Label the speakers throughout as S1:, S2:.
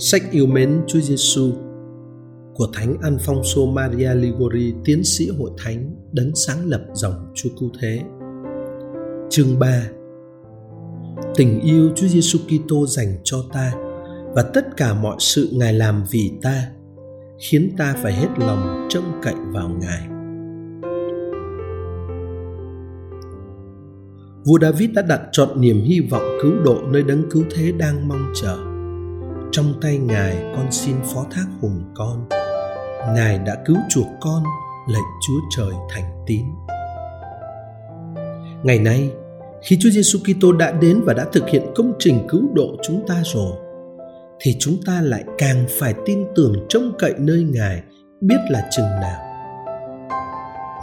S1: Sách yêu mến Chúa Giêsu của Thánh Alfonso Maria Ligori, tiến sĩ hội thánh đấng sáng lập dòng Chúa Cứu Thế. Chương 3 Tình yêu Chúa Giêsu Kitô dành cho ta và tất cả mọi sự Ngài làm vì ta khiến ta phải hết lòng trông cậy vào Ngài. Vua David đã đặt trọn niềm hy vọng cứu độ nơi đấng cứu thế đang mong chờ trong tay ngài con xin phó thác hồn con. Ngài đã cứu chuộc con, lệnh chúa trời thành tín. Ngày nay, khi Chúa Giêsu Kitô đã đến và đã thực hiện công trình cứu độ chúng ta rồi, thì chúng ta lại càng phải tin tưởng trông cậy nơi Ngài, biết là chừng nào.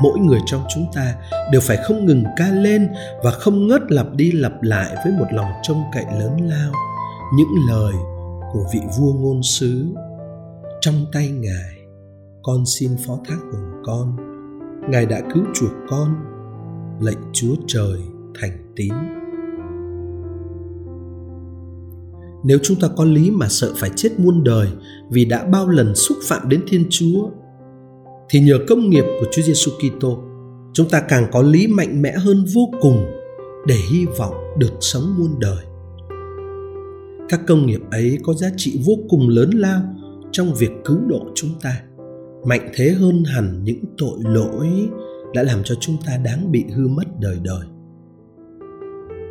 S1: Mỗi người trong chúng ta đều phải không ngừng ca lên và không ngớt lặp đi lặp lại với một lòng trông cậy lớn lao. Những lời của vị vua ngôn sứ. Trong tay ngài, con xin phó thác hồn con. Ngài đã cứu chuộc con, lệnh chúa trời thành tín. Nếu chúng ta có lý mà sợ phải chết muôn đời vì đã bao lần xúc phạm đến thiên chúa, thì nhờ công nghiệp của chúa giêsu kitô, chúng ta càng có lý mạnh mẽ hơn vô cùng để hy vọng được sống muôn đời các công nghiệp ấy có giá trị vô cùng lớn lao trong việc cứu độ chúng ta. Mạnh thế hơn hẳn những tội lỗi đã làm cho chúng ta đáng bị hư mất đời đời.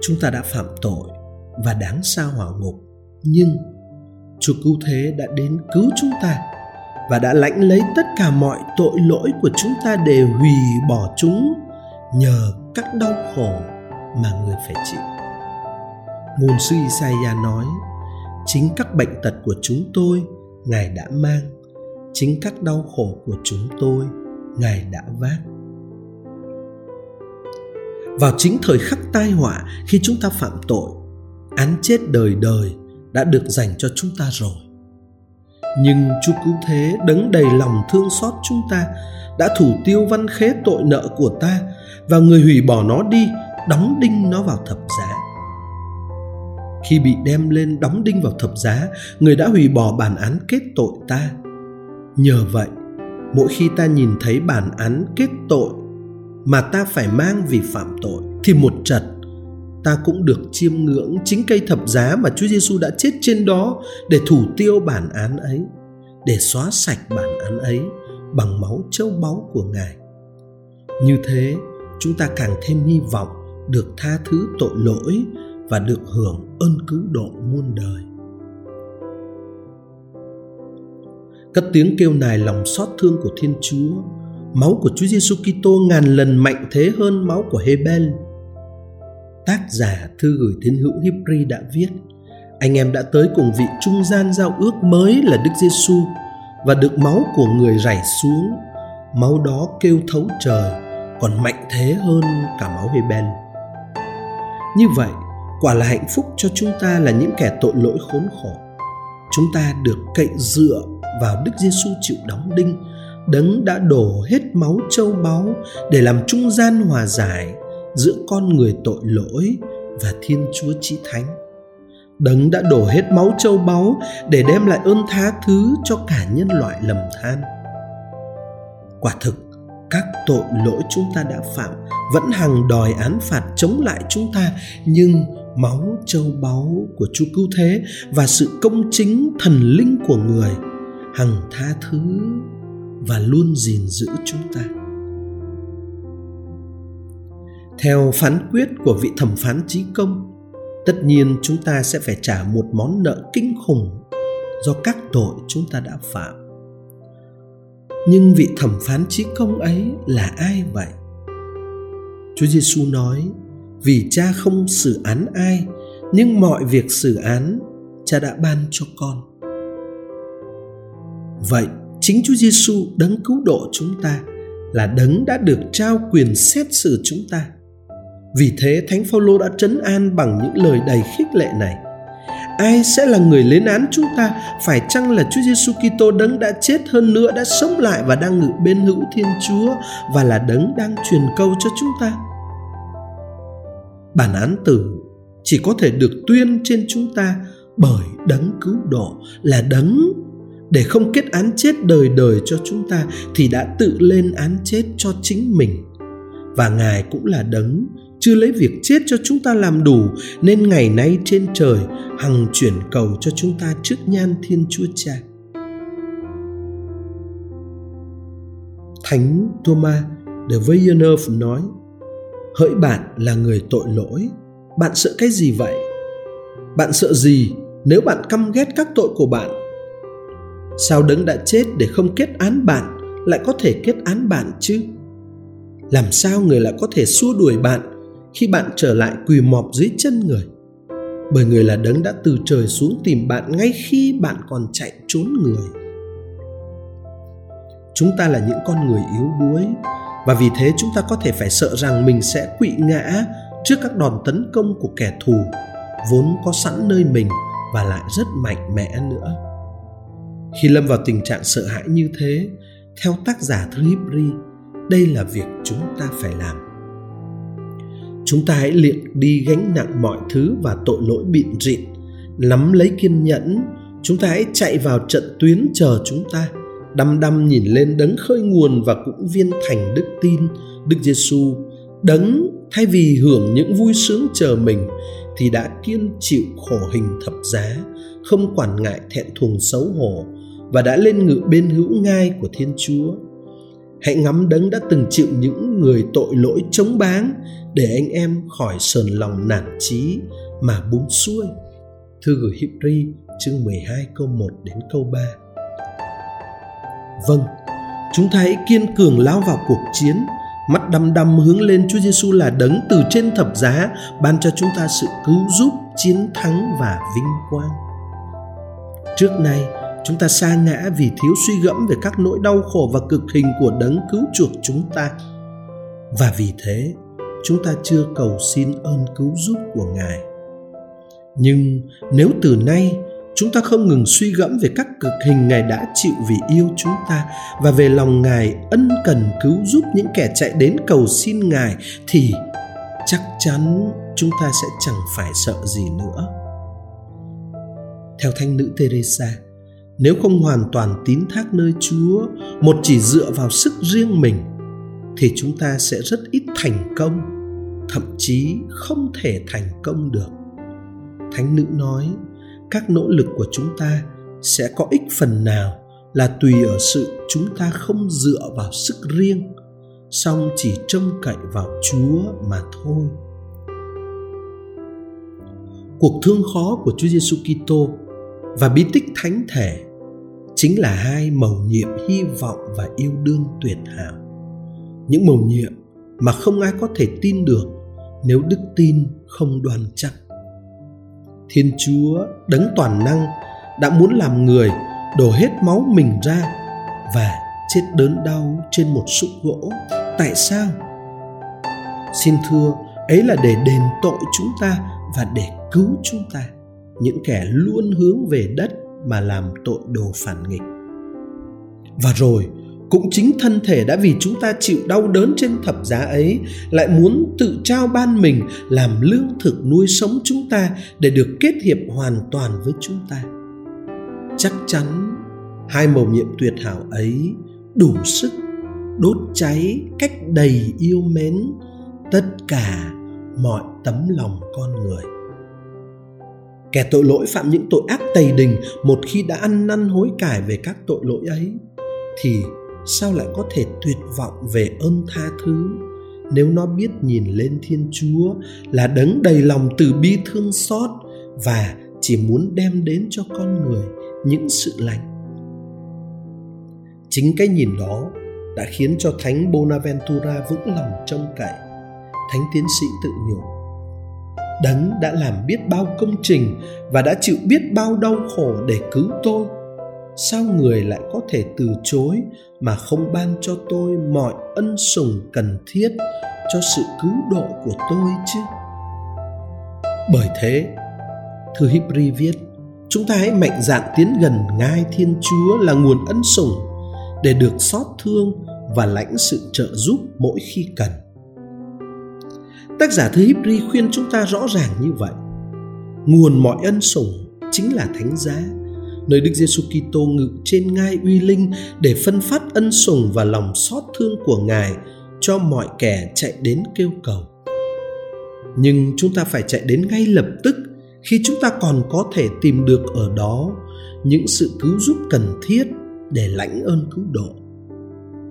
S1: Chúng ta đã phạm tội và đáng sao hỏa ngục, nhưng chúa cứu thế đã đến cứu chúng ta và đã lãnh lấy tất cả mọi tội lỗi của chúng ta để hủy bỏ chúng nhờ các đau khổ mà người phải chịu. Ngôn sư Isaiah nói, chính các bệnh tật của chúng tôi Ngài đã mang, chính các đau khổ của chúng tôi Ngài đã vác. Vào chính thời khắc tai họa khi chúng ta phạm tội, án chết đời đời đã được dành cho chúng ta rồi. Nhưng Chúa Cứu Thế đấng đầy lòng thương xót chúng ta đã thủ tiêu văn khế tội nợ của ta và người hủy bỏ nó đi, đóng đinh nó vào thập giá khi bị đem lên đóng đinh vào thập giá người đã hủy bỏ bản án kết tội ta nhờ vậy mỗi khi ta nhìn thấy bản án kết tội mà ta phải mang vì phạm tội thì một trật ta cũng được chiêm ngưỡng chính cây thập giá mà Chúa Giêsu đã chết trên đó để thủ tiêu bản án ấy, để xóa sạch bản án ấy bằng máu châu báu của Ngài. Như thế, chúng ta càng thêm hy vọng được tha thứ tội lỗi và được hưởng ơn cứu độ muôn đời cất tiếng kêu nài lòng xót thương của Thiên Chúa. Máu của Chúa Giêsu Kitô ngàn lần mạnh thế hơn máu của Hebel. Tác giả thư gửi tín hữu Hebri đã viết: Anh em đã tới cùng vị trung gian giao ước mới là Đức Giêsu và được máu của người rải xuống. Máu đó kêu thấu trời, còn mạnh thế hơn cả máu Hebel. Như vậy, quả là hạnh phúc cho chúng ta là những kẻ tội lỗi khốn khổ. Chúng ta được cậy dựa vào đức giêsu chịu đóng đinh, đấng đã đổ hết máu châu báu để làm trung gian hòa giải giữa con người tội lỗi và thiên chúa chí thánh. Đấng đã đổ hết máu châu báu để đem lại ơn tha thứ cho cả nhân loại lầm than. Quả thực, các tội lỗi chúng ta đã phạm vẫn hằng đòi án phạt chống lại chúng ta, nhưng máu châu báu của Chúa cứu thế và sự công chính thần linh của người hằng tha thứ và luôn gìn giữ chúng ta. Theo phán quyết của vị thẩm phán trí công, tất nhiên chúng ta sẽ phải trả một món nợ kinh khủng do các tội chúng ta đã phạm. Nhưng vị thẩm phán trí công ấy là ai vậy? Chúa Giêsu nói: vì cha không xử án ai, nhưng mọi việc xử án cha đã ban cho con. Vậy chính Chúa Giêsu đấng cứu độ chúng ta là đấng đã được trao quyền xét xử chúng ta. Vì thế thánh phaolô đã trấn an bằng những lời đầy khích lệ này. Ai sẽ là người lên án chúng ta phải chăng là Chúa Giêsu Kitô đấng đã chết hơn nữa, đã sống lại và đang ngự bên hữu Thiên Chúa và là đấng đang truyền câu cho chúng ta? Bản án tử chỉ có thể được tuyên trên chúng ta bởi đấng cứu độ, là đấng để không kết án chết đời đời cho chúng ta thì đã tự lên án chết cho chính mình. Và ngài cũng là đấng chưa lấy việc chết cho chúng ta làm đủ, nên ngày nay trên trời hằng chuyển cầu cho chúng ta trước nhan thiên chúa cha. Thánh thomas de Villeneuve nói hỡi bạn là người tội lỗi. Bạn sợ cái gì vậy? Bạn sợ gì nếu bạn căm ghét các tội của bạn? Sao đấng đã chết để không kết án bạn lại có thể kết án bạn chứ? Làm sao người lại có thể xua đuổi bạn khi bạn trở lại quỳ mọp dưới chân người? Bởi người là đấng đã từ trời xuống tìm bạn ngay khi bạn còn chạy trốn người. Chúng ta là những con người yếu đuối và vì thế chúng ta có thể phải sợ rằng mình sẽ quỵ ngã trước các đòn tấn công của kẻ thù, vốn có sẵn nơi mình và lại rất mạnh mẽ nữa. Khi lâm vào tình trạng sợ hãi như thế, theo tác giả thư đây là việc chúng ta phải làm. Chúng ta hãy luyện đi gánh nặng mọi thứ và tội lỗi bịn rịn, nắm lấy kiên nhẫn. Chúng ta hãy chạy vào trận tuyến chờ chúng ta đăm đăm nhìn lên đấng khơi nguồn và cũng viên thành đức tin đức giêsu đấng thay vì hưởng những vui sướng chờ mình thì đã kiên chịu khổ hình thập giá, không quản ngại thẹn thùng xấu hổ và đã lên ngự bên hữu ngai của thiên chúa hãy ngắm đấng đã từng chịu những người tội lỗi chống báng để anh em khỏi sờn lòng nản chí mà buông xuôi. Thư gửi Hebrew chương 12 câu 1 đến câu 3. Vâng, chúng ta hãy kiên cường lao vào cuộc chiến, mắt đăm đăm hướng lên Chúa Giêsu là đấng từ trên thập giá ban cho chúng ta sự cứu giúp, chiến thắng và vinh quang. Trước nay, chúng ta sa ngã vì thiếu suy gẫm về các nỗi đau khổ và cực hình của đấng cứu chuộc chúng ta. Và vì thế chúng ta chưa cầu xin ơn cứu giúp của ngài. Nhưng nếu từ nay chúng ta không ngừng suy gẫm về các cực hình ngài đã chịu vì yêu chúng ta và về lòng ngài ân cần cứu giúp những kẻ chạy đến cầu xin ngài thì chắc chắn chúng ta sẽ chẳng phải sợ gì nữa. Theo thanh nữ teresa, nếu không hoàn toàn tín thác nơi chúa, một chỉ dựa vào sức riêng mình, thì chúng ta sẽ rất ít thành công, thậm chí không thể thành công được. Thánh nữ nói các nỗ lực của chúng ta sẽ có ích phần nào là tùy ở sự chúng ta không dựa vào sức riêng, song chỉ trông cậy vào chúa mà thôi. Cuộc thương khó của Chúa Giêsu Kitô và bí tích thánh thể chính là hai mầu nhiệm hy vọng và yêu đương tuyệt hảo. Những mầu nhiệm mà không ai có thể tin được nếu đức tin không đoan chắc thiên chúa đấng toàn năng đã muốn làm người đổ hết máu mình ra và chết đớn đau trên một sụp gỗ. Tại sao? Xin thưa, ấy là để đền tội chúng ta và để cứu chúng ta, những kẻ luôn hướng về đất mà làm tội đồ phản nghịch. Và rồi cũng chính thân thể đã vì chúng ta chịu đau đớn trên thập giá ấy, lại muốn tự trao ban mình làm lương thực nuôi sống chúng ta để được kết hiệp hoàn toàn với chúng ta. Chắc chắn, hai mầu nhiệm tuyệt hảo ấy đủ sức đốt cháy cách đầy yêu mến tất cả mọi tấm lòng con người. Kẻ tội lỗi phạm những tội ác tày đình, một khi đã ăn năn hối cải về các tội lỗi ấy, thì sao lại có thể tuyệt vọng về ơn tha thứ? Nếu nó biết nhìn lên thiên chúa là đấng đầy lòng từ bi thương xót và chỉ muốn đem đến cho con người những sự lành. Chính cái nhìn đó đã khiến cho thánh bonaventura vững lòng trông cậy. Thánh tiến sĩ tự nhủ, đấng đã làm biết bao công trình và đã chịu biết bao đau khổ để cứu tôi sao người lại có thể từ chối mà không ban cho tôi mọi ân sủng cần thiết cho sự cứu độ của tôi chứ? Bởi thế thư Hebrew viết chúng ta hãy mạnh dạn tiến gần ngai thiên chúa là nguồn ân sủng để được xót thương và lãnh sự trợ giúp mỗi khi cần. Tác giả thư Hebrew khuyên chúng ta rõ ràng như vậy. Nguồn mọi ân sủng chính là thánh giá, nơi Đức Giêsu Kitô ngự trên ngai uy linh để phân phát ân sủng và lòng xót thương của Ngài cho mọi kẻ chạy đến kêu cầu. Nhưng chúng ta phải chạy đến ngay lập tức. Khi chúng ta còn có thể tìm được ở đó những sự cứu giúp cần thiết để lãnh ơn cứu độ.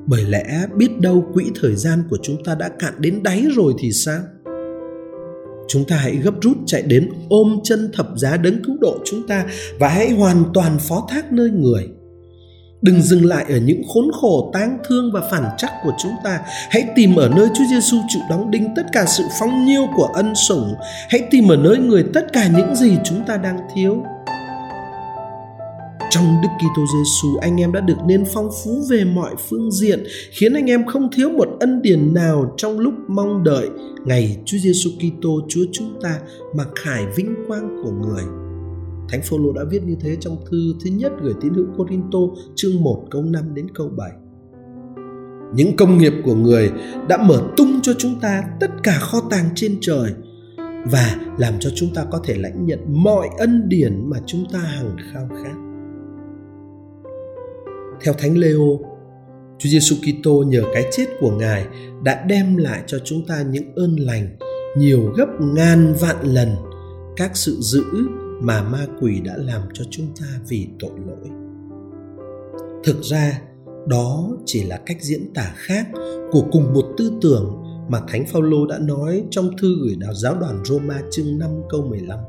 S1: Bởi lẽ biết đâu quỹ thời gian của chúng ta đã cạn đến đáy rồi thì sao? Chúng ta hãy gấp rút chạy đến ôm chân thập giá đấng cứu độ chúng ta và hãy hoàn toàn phó thác nơi người. Đừng dừng lại ở những khốn khổ, tang thương và phản trắc của chúng ta. Hãy tìm ở nơi Chúa Giêsu chịu đóng đinh tất cả sự phong nhiêu của ân sủng. Hãy tìm ở nơi người tất cả những gì chúng ta đang thiếu trong Đức Kitô Giêsu anh em đã được nên phong phú về mọi phương diện, khiến anh em không thiếu một ân điển nào trong lúc mong đợi ngày Chúa Giêsu Kitô Chúa chúng ta mặc khải vinh quang của người. Thánh Phaolô đã viết như thế trong thư thứ nhất gửi tín hữu Corinto chương 1 câu 5 đến câu 7. Những công nghiệp của người đã mở tung cho chúng ta tất cả kho tàng trên trời và làm cho chúng ta có thể lãnh nhận mọi ân điển mà chúng ta hằng khao khát. Theo Thánh Leo, Chúa Giêsu Kitô nhờ cái chết của Ngài đã đem lại cho chúng ta những ơn lành nhiều gấp ngàn vạn lần các sự giữ mà ma quỷ đã làm cho chúng ta vì tội lỗi. Thực ra, đó chỉ là cách diễn tả khác của cùng một tư tưởng mà Thánh Phaolô đã nói trong thư gửi đạo giáo đoàn Roma chương 5 câu 15.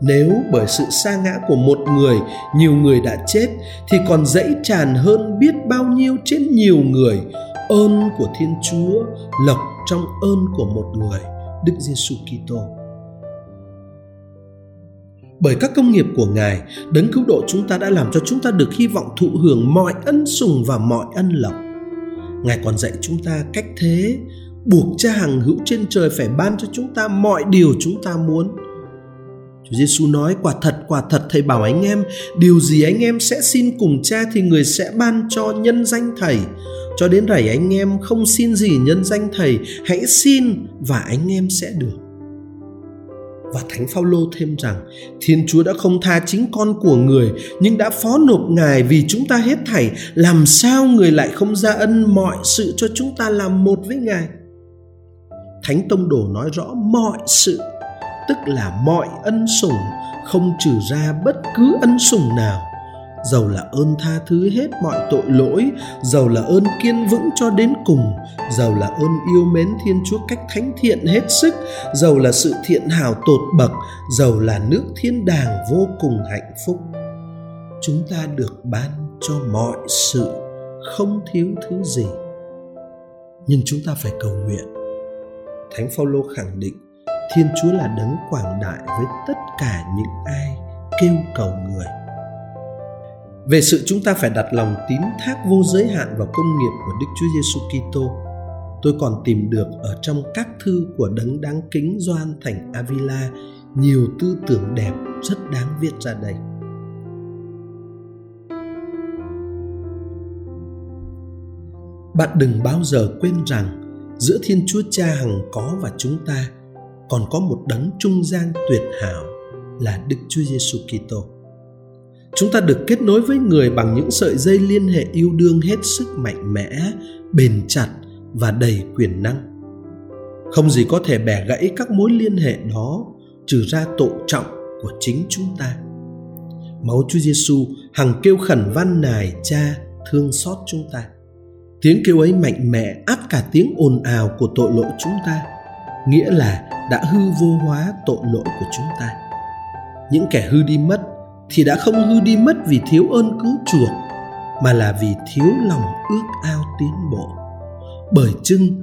S1: Nếu bởi sự sa ngã của một người nhiều người đã chết thì còn dẫy tràn hơn biết bao nhiêu trên nhiều người ơn của Thiên Chúa lộc trong ơn của một người Đức Giêsu Kitô. Bởi các công nghiệp của Ngài, đấng cứu độ chúng ta đã làm cho chúng ta được hy vọng thụ hưởng mọi ân sủng và mọi ân lộc. Ngài còn dạy chúng ta cách thế, buộc cha hằng hữu trên trời phải ban cho chúng ta mọi điều chúng ta muốn – Giêsu nói, quả thật quả thật, thầy bảo anh em, điều gì anh em sẽ xin cùng cha thì người sẽ ban cho nhân danh thầy. Cho đến rảy anh em không xin gì nhân danh thầy, hãy xin và anh em sẽ được. Và Thánh Phaolô thêm rằng, Thiên Chúa đã không tha chính con của người, nhưng đã phó nộp Ngài vì chúng ta hết thảy, làm sao người lại không ra ân mọi sự cho chúng ta làm một với Ngài? Thánh Tông Đồ nói rõ, mọi sự tức là mọi ân sủng không trừ ra bất cứ ân sủng nào. Dầu là ơn tha thứ hết mọi tội lỗi dầu là ơn kiên vững cho đến cùng dầu là ơn yêu mến thiên chúa cách thánh thiện hết sức dầu là sự thiện hảo tột bậc dầu là nước thiên đàng vô cùng hạnh phúc. Chúng ta được ban cho mọi sự, không thiếu thứ gì. Nhưng chúng ta phải cầu nguyện. Thánh phaolô khẳng định thiên chúa là đấng quảng đại với tất cả những ai kêu cầu người về sự chúng ta phải đặt lòng tín thác vô giới hạn vào công nghiệp của Đức Chúa Giêsu Kitô. Tôi còn tìm được ở trong các thư của đấng đáng kính Doan thành Avila nhiều tư tưởng đẹp rất đáng viết ra đây. Bạn đừng bao giờ quên rằng giữa Thiên Chúa Cha hằng có và chúng ta còn có một đấng trung gian tuyệt hảo là Đức Chúa Giêsu Kitô. Chúng ta được kết nối với người bằng những sợi dây liên hệ yêu đương hết sức mạnh mẽ, bền chặt và đầy quyền năng. Không gì có thể bẻ gãy các mối liên hệ đó trừ ra tội trọng của chính chúng ta. Máu Chúa Giêsu hằng kêu khẩn van nài Cha thương xót chúng ta. Tiếng kêu ấy mạnh mẽ áp cả tiếng ồn ào của tội lỗi chúng ta, nghĩa là đã hư vô hóa tội lỗi của chúng ta. Những kẻ hư đi mất thì đã không hư đi mất vì thiếu ơn cứu chuộc, mà là vì thiếu lòng ước ao tiến bộ bởi chưng,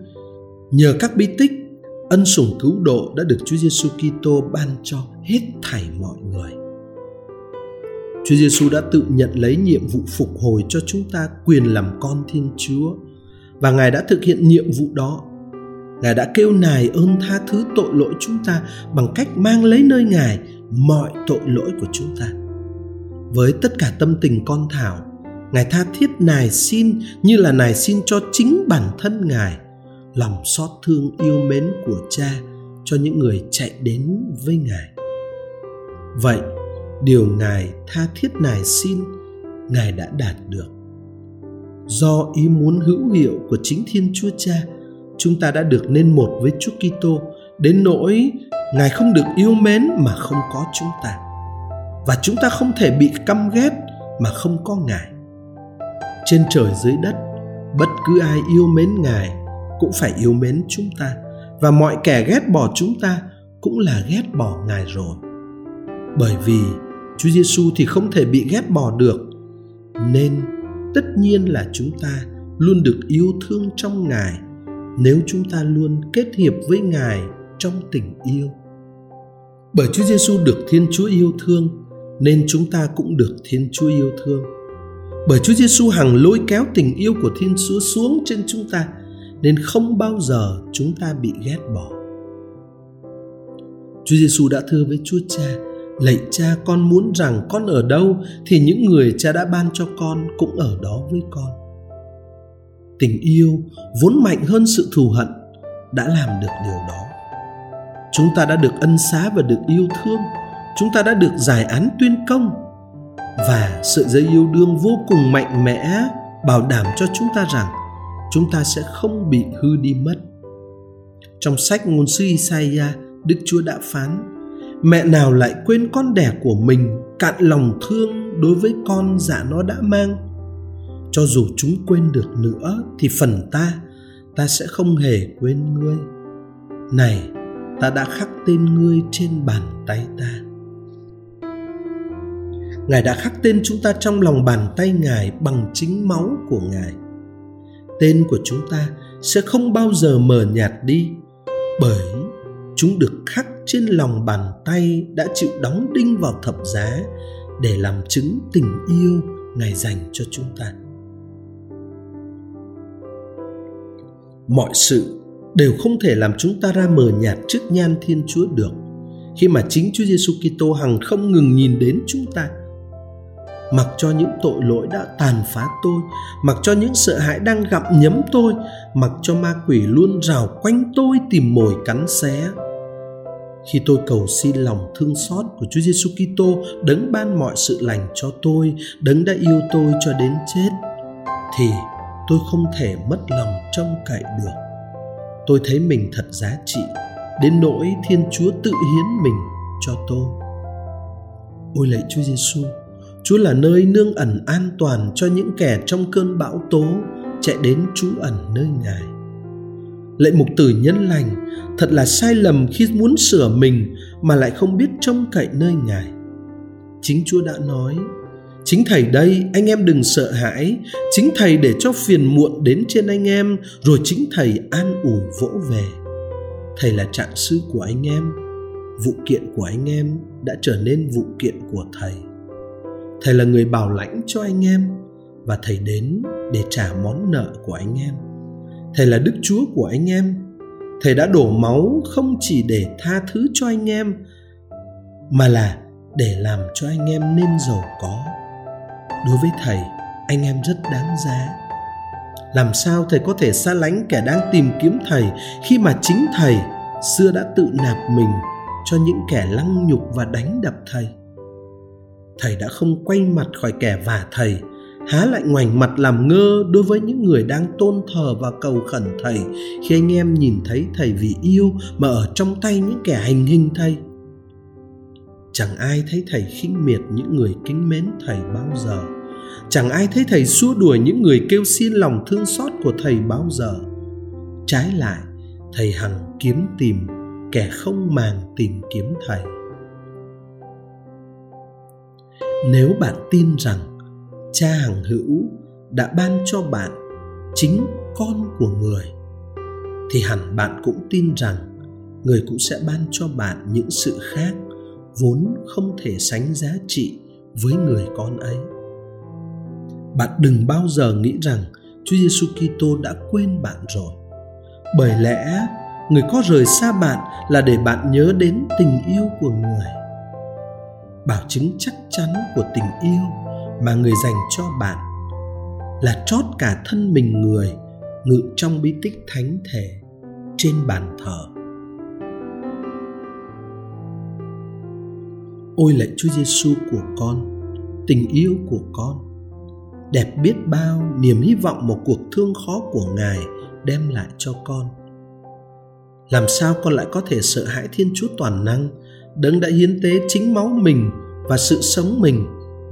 S1: nhờ các bi tích, ân sủng cứu độ đã được Chúa Giêsu Kitô ban cho hết thảy mọi người. Chúa Giêsu đã tự nhận lấy nhiệm vụ phục hồi cho chúng ta quyền làm con Thiên Chúa, và Ngài đã thực hiện nhiệm vụ đó. Ngài đã kêu nài ơn tha thứ tội lỗi chúng ta bằng cách mang lấy nơi Ngài mọi tội lỗi của chúng ta. Với tất cả tâm tình con thảo, ngài tha thiết nài xin như là nài xin cho chính bản thân ngài, lòng xót thương yêu mến của cha cho những người chạy đến với ngài. Vậy, điều ngài tha thiết nài xin, ngài đã đạt được. Do ý muốn hữu hiệu của chính thiên chúa cha chúng ta đã được nên một với chúa kitô, đến nỗi ngài không được yêu mến mà không có chúng ta. Và chúng ta không thể bị căm ghét mà không có ngài. Trên trời dưới đất, bất cứ ai yêu mến ngài cũng phải yêu mến chúng ta, và mọi kẻ ghét bỏ chúng ta cũng là ghét bỏ ngài rồi. Bởi vì chúa giêsu thì không thể bị ghét bỏ được, nên tất nhiên là chúng ta luôn được yêu thương trong ngài nếu chúng ta luôn kết hiệp với ngài trong tình yêu. Bởi chúa giêsu được thiên chúa yêu thương, nên chúng ta cũng được thiên chúa yêu thương. Bởi chúa giêsu hằng lôi kéo tình yêu của thiên chúa xuống trên chúng ta, nên không bao giờ chúng ta bị ghét bỏ. Chúa giêsu đã thưa với chúa cha, lạy cha, con muốn rằng con ở đâu thì những người cha đã ban cho con cũng ở đó với con tình yêu vốn mạnh hơn sự thù hận đã làm được điều đó. Chúng ta đã được ân xá và được yêu thương. Chúng ta đã được giải án tuyên công. Và sự dây yêu đương vô cùng mạnh mẽ bảo đảm cho chúng ta rằng chúng ta sẽ không bị hư đi mất. Trong sách ngôn sứ Isaiah, Đức Chúa đã phán mẹ nào lại quên con đẻ của mình cạn lòng thương đối với con dạ nó đã mang cho dù chúng quên được nữa thì phần ta ta sẽ không hề quên ngươi. Này, ta đã khắc tên ngươi trên bàn tay ta. Ngài đã khắc tên chúng ta trong lòng bàn tay ngài bằng chính máu của ngài. Tên của chúng ta sẽ không bao giờ mờ nhạt đi, bởi chúng được khắc trên lòng bàn tay đã chịu đóng đinh vào thập giá để làm chứng tình yêu ngài dành cho chúng ta. Mọi sự đều không thể làm chúng ta ra mờ nhạt trước nhan thiên chúa được. Khi mà chính chúa giêsu kitô hằng không ngừng nhìn đến chúng ta mặc cho những tội lỗi đã tàn phá tôi mặc cho những sợ hãi đang gặm nhấm tôi mặc cho ma quỷ luôn rào quanh tôi tìm mồi cắn xé. Khi tôi cầu xin lòng thương xót của Chúa Giêsu Kitô đấng ban mọi sự lành cho tôi, đấng đã yêu tôi cho đến chết thì tôi không thể mất lòng trông cậy được. Tôi thấy mình thật giá trị đến nỗi Thiên Chúa tự hiến mình cho tôi. Ôi lạy Chúa Giêsu, Chúa là nơi nương ẩn an toàn cho những kẻ trong cơn bão tố chạy đến trú ẩn nơi Ngài. Lạy mục tử nhân lành, thật là sai lầm khi muốn sửa mình mà lại không biết trông cậy nơi Ngài. Chính Chúa đã nói, chính thầy đây, anh em đừng sợ hãi. Chính thầy để cho phiền muộn đến trên anh em, rồi chính thầy an ủi vỗ về. Thầy là trạng sư của anh em, vụ kiện của anh em đã trở nên vụ kiện của thầy. Thầy là người bảo lãnh cho anh em, và thầy đến để trả món nợ của anh em. Thầy là đức chúa của anh em. Thầy đã đổ máu không chỉ để tha thứ cho anh em, mà là để làm cho anh em nên giàu có đối với thầy, anh em rất đáng giá. Làm sao thầy có thể xa lánh kẻ đang tìm kiếm thầy khi mà chính thầy xưa đã tự nạp mình cho những kẻ lăng nhục và đánh đập thầy? Thầy đã không quay mặt khỏi kẻ vả thầy, há lại ngoảnh mặt làm ngơ đối với những người đang tôn thờ và cầu khẩn thầy khi anh em nhìn thấy thầy vì yêu mà ở trong tay những kẻ hành hình thầy chẳng ai thấy thầy khinh miệt những người kính mến thầy bao giờ. Chẳng ai thấy thầy xua đuổi những người kêu xin lòng thương xót của thầy bao giờ. Trái lại, thầy hằng kiếm tìm, kẻ không màng tìm kiếm thầy. Nếu bạn tin rằng cha hằng hữu đã ban cho bạn chính con của người, thì hẳn bạn cũng tin rằng người cũng sẽ ban cho bạn những sự khác vốn không thể sánh giá trị với người con ấy bạn đừng bao giờ nghĩ rằng Chúa Giêsu Kitô đã quên bạn rồi. Bởi lẽ, người có rời xa bạn là để bạn nhớ đến tình yêu của người. Bảo chứng chắc chắn của tình yêu mà người dành cho bạn là trót cả thân mình người ngự trong bí tích thánh thể trên bàn thờ Ôi lạy Chúa Giêsu của con, tình yêu của con, đẹp biết bao niềm hy vọng một cuộc thương khó của Ngài đem lại cho con. Làm sao con lại có thể sợ hãi Thiên Chúa toàn năng, đấng đã hiến tế chính máu mình và sự sống mình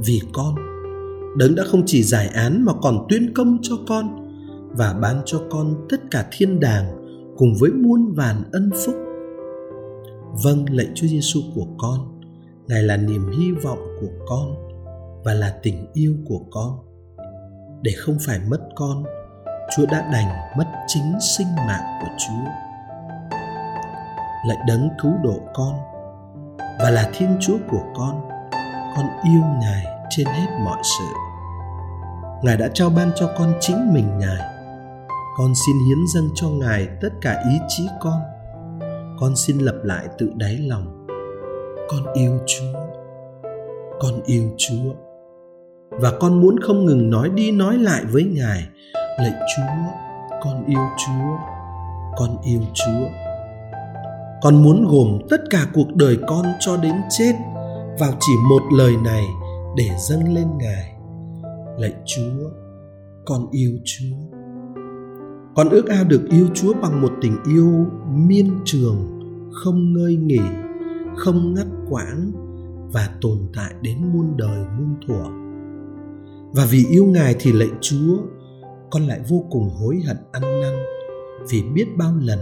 S1: vì con. Đấng đã không chỉ giải án mà còn tuyên công cho con và ban cho con tất cả thiên đàng cùng với muôn vàn ân phúc. Vâng, lạy Chúa Giêsu của con, Ngài là niềm hy vọng của con và là tình yêu của con. Để không phải mất con, Chúa đã đành mất chính sinh mạng của Chúa. lại đấng cứu độ con và là Thiên Chúa của con, con yêu Ngài trên hết mọi sự. Ngài đã trao ban cho con chính mình Ngài con xin hiến dâng cho ngài tất cả ý chí con con xin lập lại tự đáy lòng con yêu chúa. Con yêu chúa. Và con muốn không ngừng nói đi nói lại với ngài lạy chúa con yêu chúa con yêu chúa. Con muốn gồm tất cả cuộc đời con cho đến chết vào chỉ một lời này để dâng lên ngài. Lạy chúa con yêu chúa. Con ước ao được yêu Chúa bằng một tình yêu miên trường, không ngơi nghỉ, không ngắt quãng và tồn tại đến muôn đời muôn thuở. Và vì yêu Ngài thì lạy Chúa, con lại vô cùng hối hận ăn năn vì biết bao lần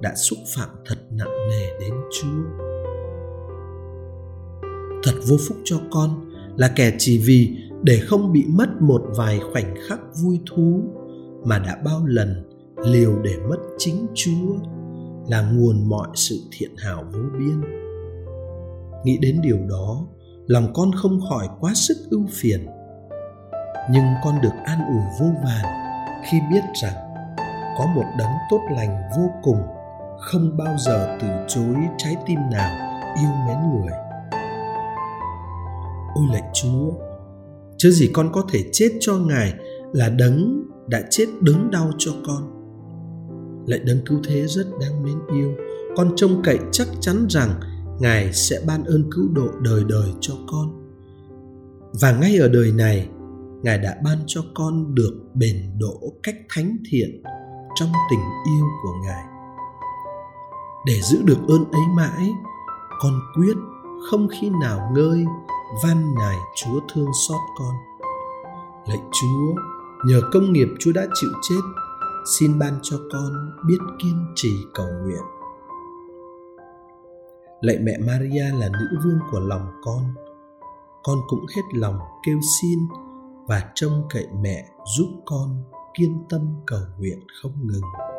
S1: đã xúc phạm thật nặng nề đến Chúa. Thật vô phúc cho con là kẻ chỉ vì để không bị mất một vài khoảnh khắc vui thú mà đã bao lần liều để mất chính chúa là nguồn mọi sự thiện hảo vô biên nghĩ đến điều đó, lòng con không khỏi quá sức ưu phiền. Nhưng con được an ủi vô vàn khi biết rằng có một đấng tốt lành vô cùng không bao giờ từ chối trái tim nào yêu mến người. Ôi lạy chúa chứ gì con có thể chết cho ngài là đấng đã chết đớn đau cho con. Lạy đấng cứu thế rất đáng mến yêu, con trông cậy chắc chắn rằng ngài sẽ ban ơn cứu độ đời đời cho con. Và ngay ở đời này, ngài đã ban cho con được bền độ cách thánh thiện trong tình yêu của ngài. Để giữ được ơn ấy mãi, con quyết không khi nào ngơi van ngài chúa thương xót con. Lạy chúa, nhờ công nghiệp chúa đã chịu chết, xin ban cho con biết kiên trì cầu nguyện lạy mẹ maria là nữ vương của lòng con. Con cũng hết lòng kêu xin và trông cậy mẹ giúp con kiên tâm cầu nguyện không ngừng.